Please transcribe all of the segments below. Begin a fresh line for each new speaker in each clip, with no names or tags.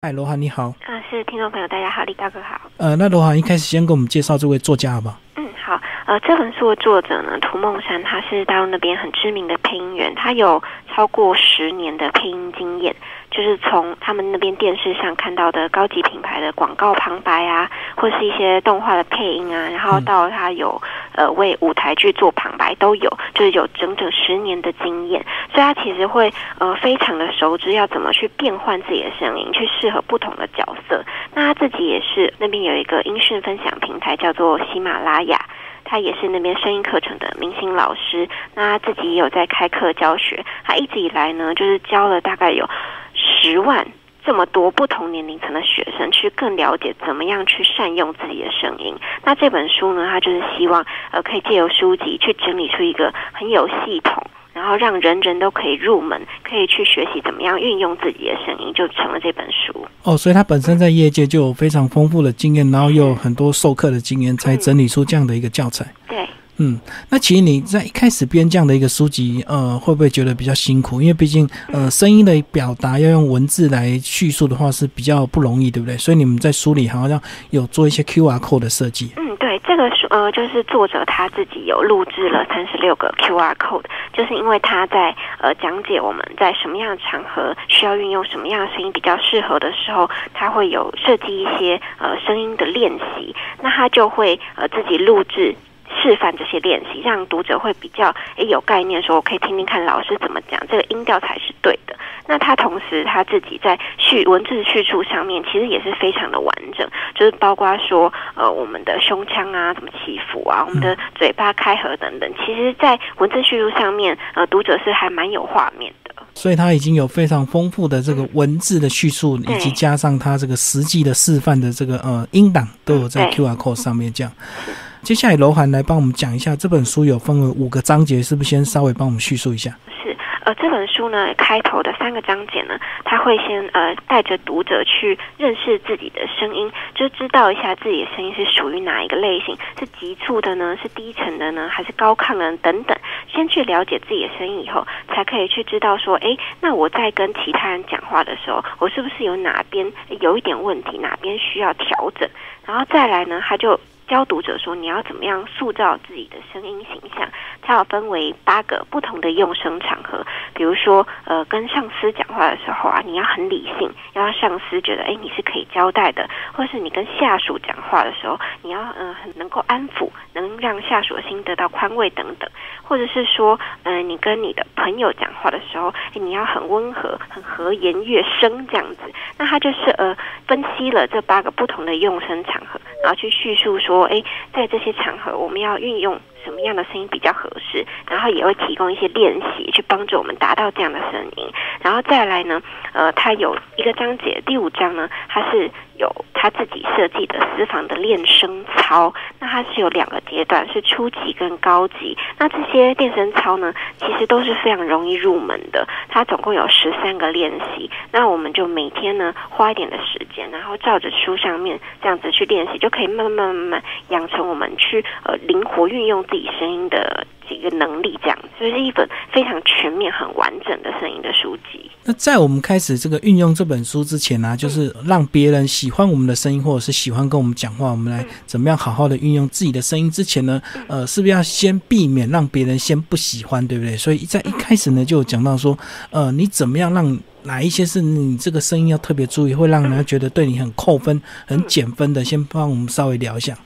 嗨，罗涵你好。
啊，是听众朋友，大家好，李大哥好。
呃，那罗涵一开始先给我们介绍这位作家好不好？
嗯，好。呃，这本书的作者呢，涂梦山，他是大陆那边很知名的配音员，他有超过十年的配音经验。就是从他们那边电视上看到的高级品牌的广告旁白啊，或是一些动画的配音啊，然后到他有呃为舞台剧做旁白都有，就是有整整十年的经验，所以他其实会呃非常的熟知要怎么去变换自己的声音，去适合不同的角色。那他自己也是那边有一个音讯分享平台叫做喜马拉雅，他也是那边声音课程的明星老师，那他自己也有在开课教学，他一直以来呢就是教了大概有。十万这么多不同年龄层的学生，去更了解怎么样去善用自己的声音。那这本书呢，他就是希望呃，可以借由书籍去整理出一个很有系统，然后让人人都可以入门，可以去学习怎么样运用自己的声音，就成了这本书。
哦，所以他本身在业界就有非常丰富的经验，然后又有很多授课的经验，才整理出这样的一个教材。
对。
嗯，那其实你在一开始编这样的一个书籍，呃，会不会觉得比较辛苦？因为毕竟，呃，声音的表达要用文字来叙述的话是比较不容易，对不对？所以你们在书里好像有做一些 Q R code 的设计。
个书呃，就是作者他自己有录制了三十六个 Q R code，就是因为他在呃讲解我们在什么样的场合需要运用什么样的声音比较适合的时候，他会有设计一些呃声音的练习，那他就会呃自己录制。示范这些练习，让读者会比较诶有概念，说我可以听听看老师怎么讲，这个音调才是对的。那他同时他自己在叙文字叙述上面，其实也是非常的完整，就是包括说呃我们的胸腔啊怎么起伏啊，我们的嘴巴开合等等，其实在文字叙述上面，呃读者是还蛮有画面的。
所以他已经有非常丰富的这个文字的叙述，以及加上他这个实际的示范的这个呃音档，都有在 Q R code 上面这样。接下来，楼涵来帮我们讲一下这本书有分为五个章节，是不是先稍微帮我们叙述一下？
是，呃，这本书呢，开头的三个章节呢，他会先呃带着读者去认识自己的声音，就知道一下自己的声音是属于哪一个类型，是急促的呢，是低沉的呢，还是高亢的等等。先去了解自己的声音以后，才可以去知道说，哎，那我在跟其他人讲话的时候，我是不是有哪边有一点问题，哪边需要调整？然后再来呢，他就。教读者说，你要怎么样塑造自己的声音形象？它要分为八个不同的用声场合。比如说，呃，跟上司讲话的时候啊，你要很理性，要让上司觉得，哎，你是可以交代的；或是你跟下属讲话的时候，你要嗯很能够安抚，能让下属的心得到宽慰等等；或者是说，嗯，你跟你的朋友讲话的时候，哎，你要很温和、很和颜悦声这样子。那他就是呃分析了这八个不同的用声场合，然后去叙述说。说哎，在这些场合，我们要运用什么样的声音比较合适？然后也会提供一些练习，去帮助我们达到这样的声音。然后再来呢，呃，它有一个章节，第五章呢，它是。有他自己设计的私房的练声操，那它是有两个阶段，是初级跟高级。那这些练声操呢，其实都是非常容易入门的。它总共有十三个练习，那我们就每天呢花一点的时间，然后照着书上面这样子去练习，就可以慢慢慢慢养成我们去呃灵活运用自声音的。几个能力这样，所以是一本非常全面、很完整的声音的书籍。
那在我们开始这个运用这本书之前呢，就是让别人喜欢我们的声音，或者是喜欢跟我们讲话，我们来怎么样好好的运用自己的声音之前呢？呃，是不是要先避免让别人先不喜欢，对不对？所以在一开始呢，就讲到说，呃，你怎么样让哪一些是你这个声音要特别注意，会让人家觉得对你很扣分、很减分的？先帮我们稍微聊一下。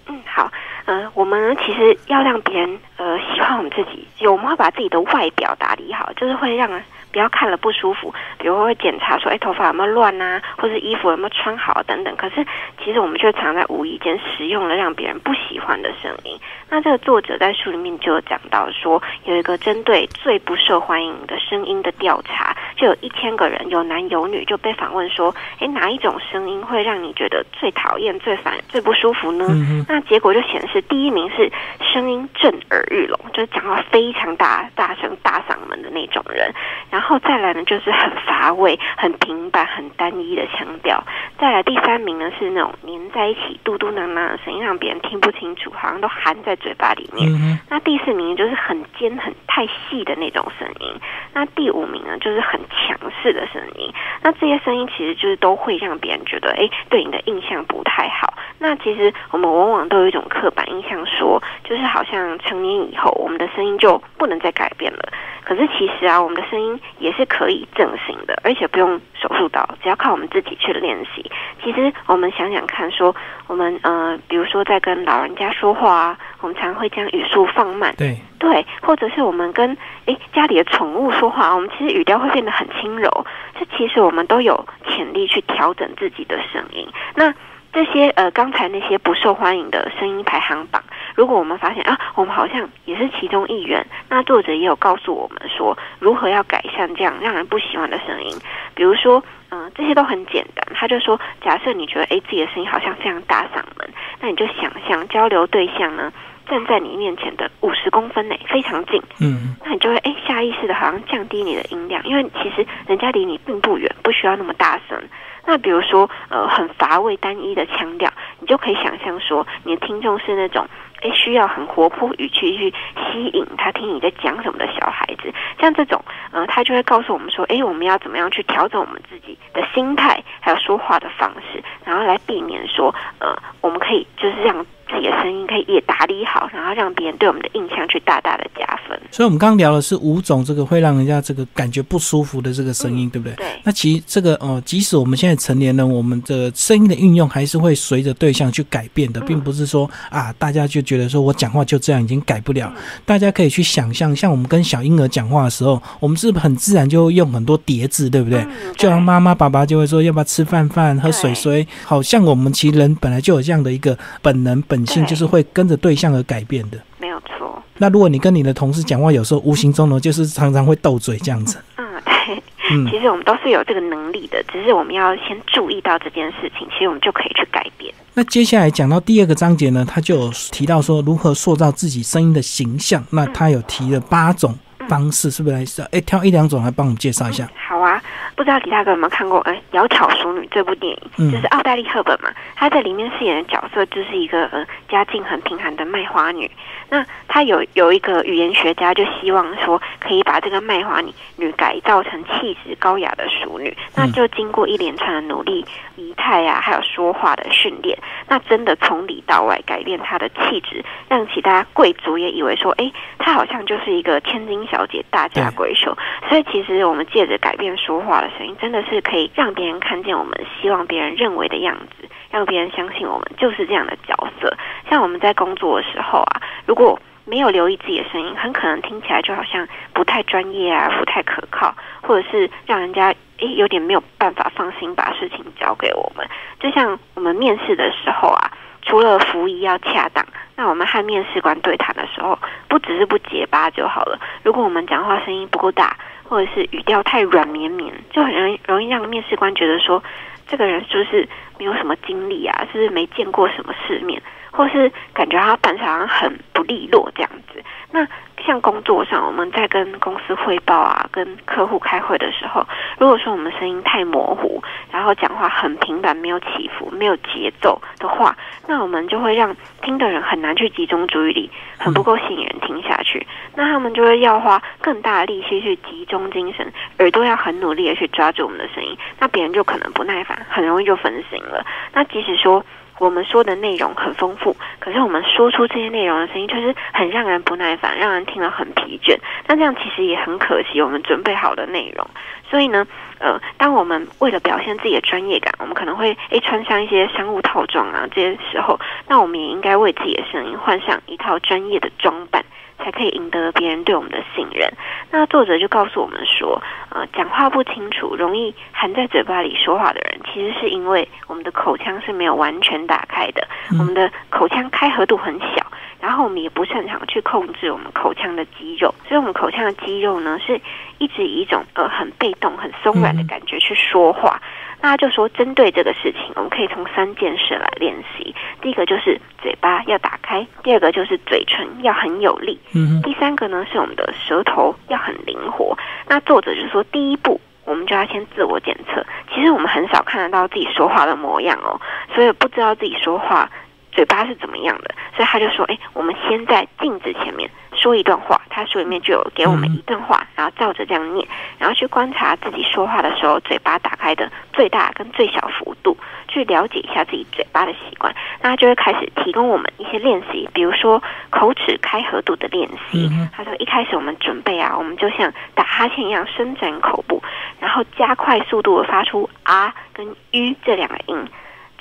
我们其实要让别人呃喜欢我们自己，就我们会把自己的外表打理好，就是会让不要看了不舒服。比如会检查说，哎，头发有没有乱啊，或是衣服有没有穿好等等。可是其实我们却常在无意间使用了让别人不喜欢的声音。那这个作者在书里面就有讲到说，有一个针对最不受欢迎的声音的调查，就有一千个人，有男有女，就被访问说，哎，哪一种声音会让你觉得最讨厌、最烦、最不舒服呢？那结果就显示，第一名是声音震耳欲聋，就是讲话非常大、大声、大嗓门的那种人。然后再来呢，就是很乏味、很平板、很单一的腔调。再来第三名呢是那种黏在一起、嘟嘟囔囔的声音，让别人听不清楚，好像都含在嘴巴里面。
嗯
那第四名就是很尖、很太细的那种声音。那第五名呢，就是很强势的声音。那这些声音其实就是都会让别人觉得，哎，对你的印象不太好。那其实我们往往都有一种刻板印象说，就是好像成年以后，我们的声音就不能再改变了。可是其实啊，我们的声音也是可以整形的，而且不用手术刀，只要靠我们自己去练习。其实我们想想看，说我们呃，比如说在跟老人家说话啊，我们常会将语速放慢，
对，
对，或者是我们跟诶家里的宠物说话，我们其实语调会变得很轻柔。这其实我们都有潜力去调整自己的声音。那这些呃刚才那些不受欢迎的声音排行榜，如果我们发现啊，我们好像也是其中一员，那作者也有告诉我们说如何要改善这样让人不喜欢的声音，比如说。嗯，这些都很简单。他就说，假设你觉得诶自己的声音好像非常大嗓门，那你就想象交流对象呢站在你面前的五十公分内，非常近。
嗯，
那你就会诶下意识的好像降低你的音量，因为其实人家离你并不远，不需要那么大声。那比如说呃很乏味单一的腔调，你就可以想象说你的听众是那种哎需要很活泼语气去吸引他听你在讲什么的小孩子，像这种呃他就会告诉我们说，哎我们要怎么样去调整我们自己的心态，还有说话的方式，然后来避免说呃我们可以就是这样。自己的声音可以也打理好，然后让别人对我们的印象去大大的加分。
所以，我们刚刚聊的是五种这个会让人家这个感觉不舒服的这个声音，对不对？
对。
那其实这个呃，即使我们现在成年人，我们的声音的运用还是会随着对象去改变的，并不是说啊，大家就觉得说我讲话就这样已经改不了。大家可以去想象，像我们跟小婴儿讲话的时候，我们是很自然就会用很多叠字，对不对？就像妈妈、爸爸就会说要不要吃饭饭、喝水水，好像我们其实人本来就有这样的一个本能本性，就是会跟着对象而改变的。
没有错。
那如果你跟你的同事讲话，有时候无形中呢，就是常常会斗嘴这样子。
嗯，对。嗯，其实我们都是有这个能力的，只是我们要先注意到这件事情，其实我们就可以去改变。
那接下来讲到第二个章节呢，他就有提到说如何塑造自己声音的形象。那他有提了八种方式，是不是？来，哎，挑一两种来帮我们介绍一下。
好啊，不知道李大哥有没有看过《哎窈窕淑女》这部电影？就是奥黛丽·赫本嘛，她在里面饰演的角色就是一个呃家境很贫寒的卖花女。那她有有一个语言学家就希望说，可以把这个卖花女女改造成气质高雅的淑女。那就经过一连串的努力，仪态啊，还有说话的训练，那真的从里到外改变她的气质，让其他贵族也以为说，哎，她好像就是一个千金小姐、大家闺秀。所以其实我们借着改变说话的声音，真的是可以让别人看见我们希望别人认为的样子，让别人相信我们就是这样的角色。像我们在工作的时候啊，如果没有留意自己的声音，很可能听起来就好像不太专业啊，不太可靠，或者是让人家诶有点没有办法放心把事情交给我们。就像我们面试的时候啊，除了服仪要恰当，那我们和面试官对谈的时候，不只是不结巴就好了。如果我们讲话声音不够大，或者是语调太软绵绵，就很容易容易让面试官觉得说，这个人是不是没有什么经历啊？是不是没见过什么世面？或是感觉他办事好像很不利落这样子。那像工作上，我们在跟公司汇报啊、跟客户开会的时候，如果说我们声音太模糊，然后讲话很平板、没有起伏、没有节奏的话，那我们就会让听的人很难去集中注意力，很不够吸引人听下去。那他们就会要花更大的力气去集中精神，耳朵要很努力的去抓住我们的声音，那别人就可能不耐烦，很容易就分心了。那即使说，我们说的内容很丰富，可是我们说出这些内容的声音却是很让人不耐烦，让人听了很疲倦。那这样其实也很可惜，我们准备好的内容。所以呢，呃，当我们为了表现自己的专业感，我们可能会诶穿上一些商务套装啊，这些时候，那我们也应该为自己的声音换上一套专业的装扮。才可以赢得别人对我们的信任。那作者就告诉我们说，呃，讲话不清楚、容易含在嘴巴里说话的人，其实是因为我们的口腔是没有完全打开的，我们的口腔开合度很小，然后我们也不擅长去控制我们口腔的肌肉，所以我们口腔的肌肉呢，是一直以一种呃很被动、很松软的感觉去说话。那他就说，针对这个事情，我们可以从三件事来练习。第一个就是嘴巴要打开，第二个就是嘴唇要很有力，
嗯
第三个呢是我们的舌头要很灵活。那作者就说，第一步我们就要先自我检测。其实我们很少看得到自己说话的模样哦，所以不知道自己说话嘴巴是怎么样的。所以他就说：“哎，我们先在镜子前面说一段话。他书里面就有给我们一段话，然后照着这样念，然后去观察自己说话的时候嘴巴打开的最大跟最小幅度，去了解一下自己嘴巴的习惯。那他就会开始提供我们一些练习，比如说口齿开合度的练习。他说一开始我们准备啊，我们就像打哈欠一样伸展口部，然后加快速度的发出啊跟 u 这两个音。”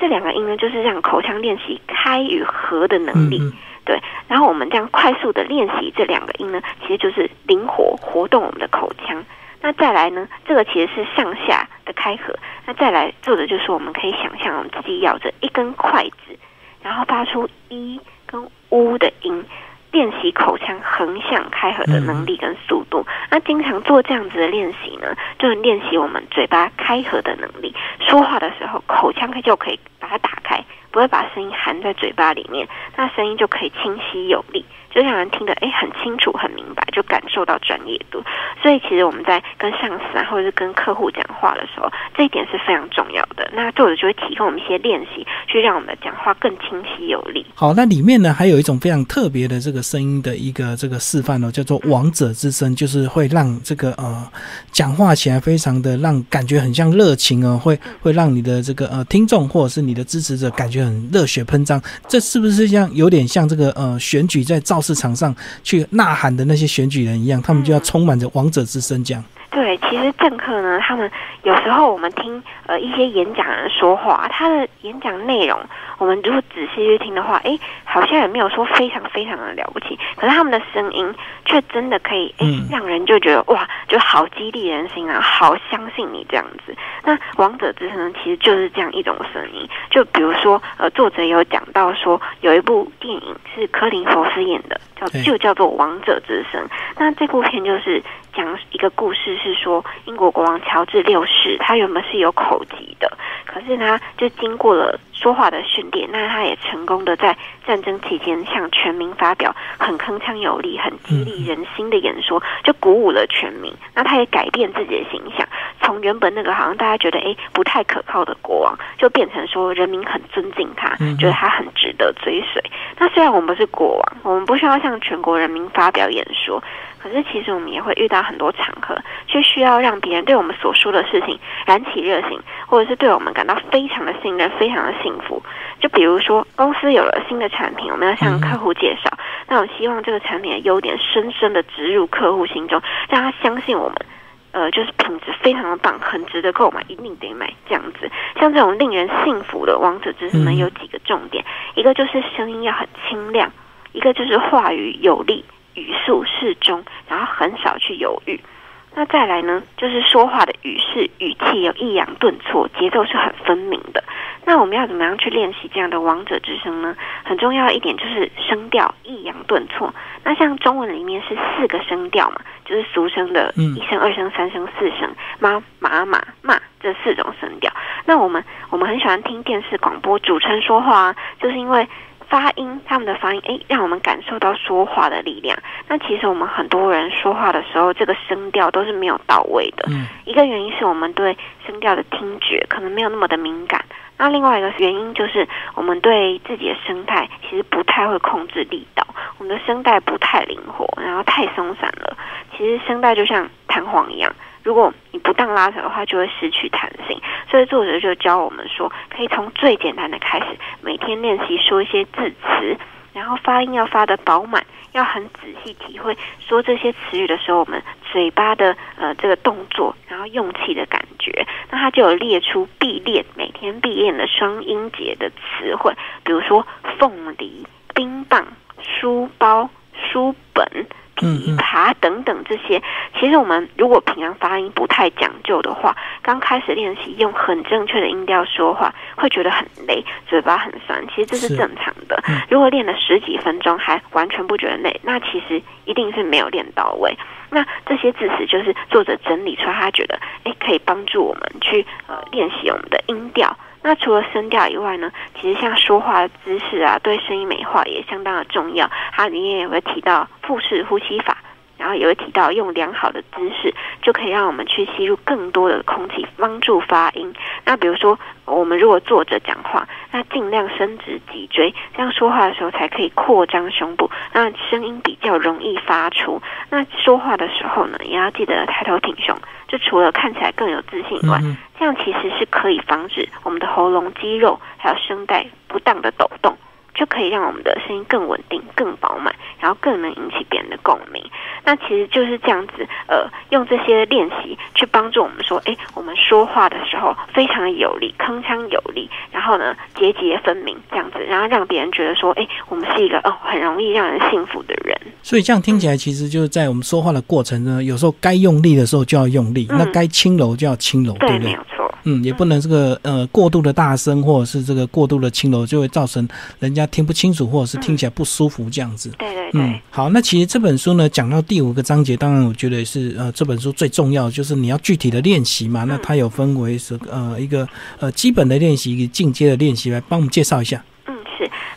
这两个音呢，就是让口腔练习开与合的能力，对。然后我们这样快速的练习这两个音呢，其实就是灵活活动我们的口腔。那再来呢，这个其实是上下开合。那再来做的就是我们可以想象我们自己咬着一根筷子，然后发出一跟呜的音。练习口腔横向开合的能力跟速度，那经常做这样子的练习呢，就能练习我们嘴巴开合的能力。说话的时候，口腔就可以把它打开，不会把声音含在嘴巴里面，那声音就可以清晰有力。就让人听得哎很清楚很明白，就感受到专业度。所以其实我们在跟上司啊，或者是跟客户讲话的时候，这一点是非常重要的。那作者就会提供我们一些练习，去让我们的讲话更清晰有力。
好，那里面呢还有一种非常特别的这个声音的一个这个示范哦，叫做王者之声，就是会让这个呃讲话起来非常的让感觉很像热情哦，会会让你的这个呃听众或者是你的支持者感觉很热血喷张。这是不是像有点像这个呃选举在造？市场上去呐喊的那些选举人一样，他们就要充满着王者之声，这样。
对，其实政客呢，他们有时候我们听呃一些演讲人说话，他的演讲内容，我们如果仔细去听的话，哎，好像也没有说非常非常的了不起，可是他们的声音却真的可以，哎，让人就觉得哇，就好激励人心啊，好相信你这样子。那王者之声其实就是这样一种声音，就比如说呃，作者有讲到说有一部电影是科林佛斯演的，叫就叫做《王者之声》，那这部片就是。讲一个故事是说，英国国王乔治六世，他原本是有口疾的，可是他就经过了说话的训练，那他也成功的在战争期间向全民发表很铿锵有力、很激励人心的演说，就鼓舞了全民。那他也改变自己的形象，从原本那个好像大家觉得诶不太可靠的国王，就变成说人民很尊敬他，觉得他很值得追随。那虽然我们不是国王，我们不需要向全国人民发表演说。可是，其实我们也会遇到很多场合，却需要让别人对我们所说的事情燃起热情，或者是对我们感到非常的信任、非常的幸福。就比如说，公司有了新的产品，我们要向客户介绍，那我希望这个产品的优点深深的植入客户心中，让他相信我们，呃，就是品质非常的棒，很值得购买，一定得买这样子。像这种令人信服的王者之声呢，有几个重点，一个就是声音要很清亮，一个就是话语有力。语速适中，然后很少去犹豫。那再来呢，就是说话的语势、语气有抑扬顿挫，节奏是很分明的。那我们要怎么样去练习这样的王者之声呢？很重要一点就是声调抑扬顿挫。那像中文里面是四个声调嘛，就是俗声的一声、二声、三声、四声，妈、妈、妈、骂这四种声调。那我们我们很喜欢听电视广播主持人说话啊，就是因为。发音，他们的发音，哎，让我们感受到说话的力量。那其实我们很多人说话的时候，这个声调都是没有到位的。嗯，一个原因是我们对声调的听觉可能没有那么的敏感。那另外一个原因就是我们对自己的声带其实不太会控制力道，我们的声带不太灵活，然后太松散了。其实声带就像弹簧一样。如果你不当拉扯的话，就会失去弹性。所以作者就教我们说，可以从最简单的开始，每天练习说一些字词，然后发音要发的饱满，要很仔细体会说这些词语的时候，我们嘴巴的呃这个动作，然后用气的感觉。那他就有列出必练，每天必练的双音节的词汇，比如说凤梨、冰棒、书包、书本。琵琶等等这些，其实我们如果平常发音不太讲究的话，刚开始练习用很正确的音调说话，会觉得很累，嘴巴很酸。其实这是正常的。如果练了十几分钟还完全不觉得累，那其实一定是没有练到位。那这些字词就是作者整理出来，他觉得哎可以帮助我们去呃练习我们的音调。那除了声调以外呢，其实像说话的姿势啊，对声音美化也相当的重要。它里面也会提到腹式呼吸法，然后也会提到用良好的姿势就可以让我们去吸入更多的空气，帮助发音。那比如说，我们如果坐着讲话，那尽量伸直脊椎，这样说话的时候才可以扩张胸部，那声音比较容易发出。那说话的时候呢，也要记得抬头挺胸，就除了看起来更有自信以外，这样其实是可以防止我们的喉咙肌肉还有声带不当的抖动。就可以让我们的声音更稳定、更饱满，然后更能引起别人的共鸣。那其实就是这样子，呃，用这些练习去帮助我们说，哎，我们说话的时候非常的有力、铿锵有力，然后呢，节节分明，这样子，然后让别人觉得说，哎，我们是一个哦，很容易让人幸福的人。
所以这样听起来，其实就是在我们说话的过程呢，有时候该用力的时候就要用力，那该轻柔就要轻柔，对不对？嗯，也不能这个呃过度的大声，或者是这个过度的轻柔，就会造成人家听不清楚，或者是听起来不舒服这样子。
对对对。嗯，
好，那其实这本书呢，讲到第五个章节，当然我觉得是呃这本书最重要，就是你要具体的练习嘛。那它有分为是呃一个呃基本的练习，一个进阶的练习，来帮我们介绍一下。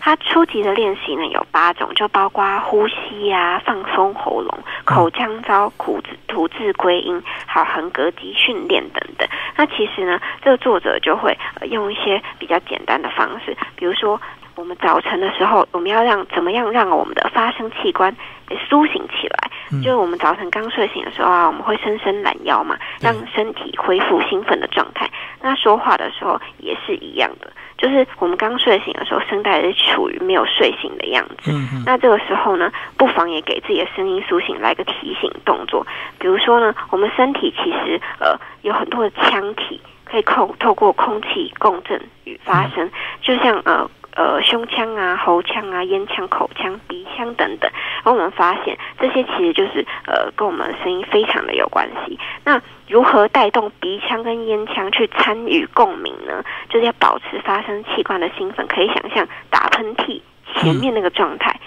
它初级的练习呢有八种，就包括呼吸呀、放松喉咙、口腔招吐字、吐字归音，还有横膈肌训练等等。那其实呢，这个作者就会用一些比较简单的方式，比如说我们早晨的时候，我们要让怎么样让我们的发声器官苏醒起来？就是我们早晨刚睡醒的时候啊，我们会伸伸懒腰嘛，让身体恢复兴奋的状态。那说话的时候也是一样的。就是我们刚睡醒的时候，声带是处于没有睡醒的样子。嗯那这个时候呢，不妨也给自己的声音苏醒来个提醒动作。比如说呢，我们身体其实呃有很多的腔体，可以空透过空气共振与发声，就像呃。呃，胸腔啊、喉腔啊、咽腔、口腔、鼻腔等等，然后我们发现这些其实就是呃，跟我们声音非常的有关系。那如何带动鼻腔跟咽腔去参与共鸣呢？就是要保持发声器官的兴奋，可以想象打喷嚏前面那个状态。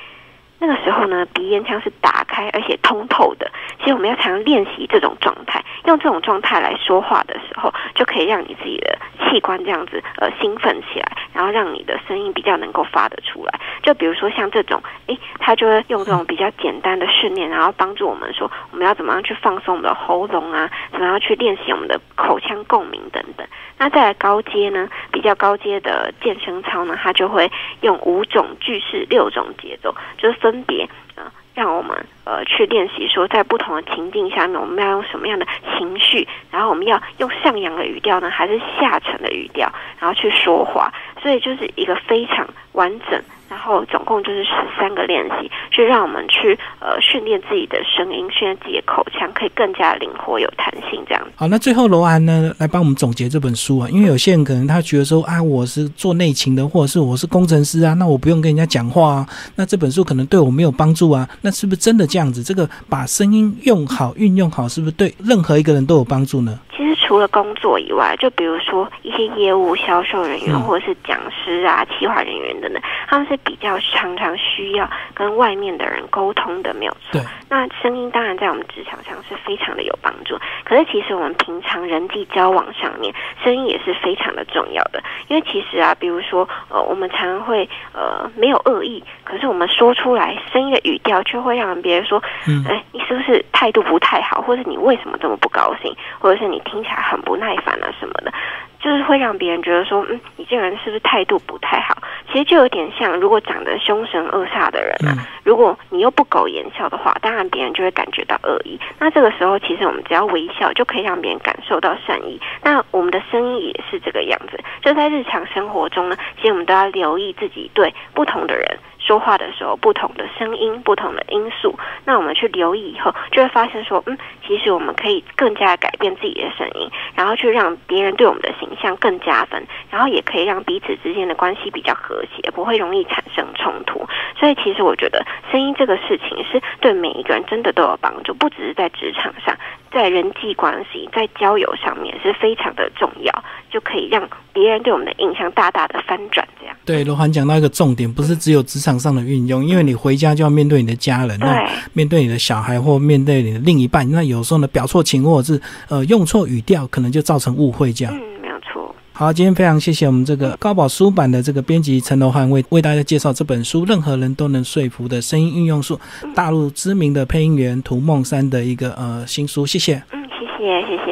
那个时候呢，鼻咽腔是打开而且通透的。其实我们要常练习这种状态，用这种状态来说话的时候，就可以让你自己的器官这样子呃兴奋起来，然后让你的声音比较能够发得出来。就比如说像这种，诶，他就会用这种比较简单的训练，然后帮助我们说我们要怎么样去放松我们的喉咙啊，怎么样去练习我们的口腔共鸣等等。那再来高阶呢，比较高阶的健身操呢，它就会用五种句式、六种节奏，就是分别呃，让我们呃去练习说，在不同的情境下面，我们要用什么样的情绪，然后我们要用上扬的语调呢，还是下沉的语调，然后去说话，所以就是一个非常完整。然后总共就是十三个练习，就让我们去呃训练自己的声音，训练自己的口腔，可以更加灵活、有弹性这样。
好，那最后罗安呢来帮我们总结这本书啊，因为有些人可能他觉得说啊，我是做内勤的，或者是我是工程师啊，那我不用跟人家讲话啊，那这本书可能对我没有帮助啊，那是不是真的这样子？这个把声音用好、运用好，是不是对任何一个人都有帮助呢？
除了工作以外，就比如说一些业务、销售人员，或者是讲师啊、企划人员等等，他们是比较常常需要跟外面的人沟通的，没有错。那声音当然在我们职场上是非常的有帮助，可是其实我们平常人际交往上面，声音也是非常的重要的。因为其实啊，比如说呃，我们常常会呃没有恶意，可是我们说出来声音的语调却会让别人说，嗯哎，你是不是态度不太好，或者你为什么这么不高兴，或者是你。听起来很不耐烦啊什么的，就是会让别人觉得说，嗯，你这个人是不是态度不太好？其实就有点像，如果长得凶神恶煞的人啊，如果你又不苟言笑的话，当然别人就会感觉到恶意。那这个时候，其实我们只要微笑，就可以让别人感受到善意。那我们的声音也是这个样子，就在日常生活中呢，其实我们都要留意自己对不同的人。说话的时候，不同的声音，不同的因素，那我们去留意以后，就会发现说，嗯，其实我们可以更加改变自己的声音，然后去让别人对我们的形象更加分，然后也可以让彼此之间的关系比较和谐，不会容易产生冲突。所以，其实我觉得声音这个事情是对每一个人真的都有帮助，不只是在职场上，在人际关系、在交友上面是非常的重要，就可以让别人对我们的印象大大的翻转。这样
对罗涵讲到一个重点，不是只有职场。上的运用，因为你回家就要面对你的家人，那面对你的小孩或面对你的另一半，那有时候呢表错情或者是呃用错语调，可能就造成误会这样。好，今天非常谢谢我们这个高宝书版的这个编辑陈楼汉为为大家介绍这本书《任何人都能说服的声音运用术》，大陆知名的配音员涂梦山的一个呃新书，谢谢。
嗯，谢谢，谢谢。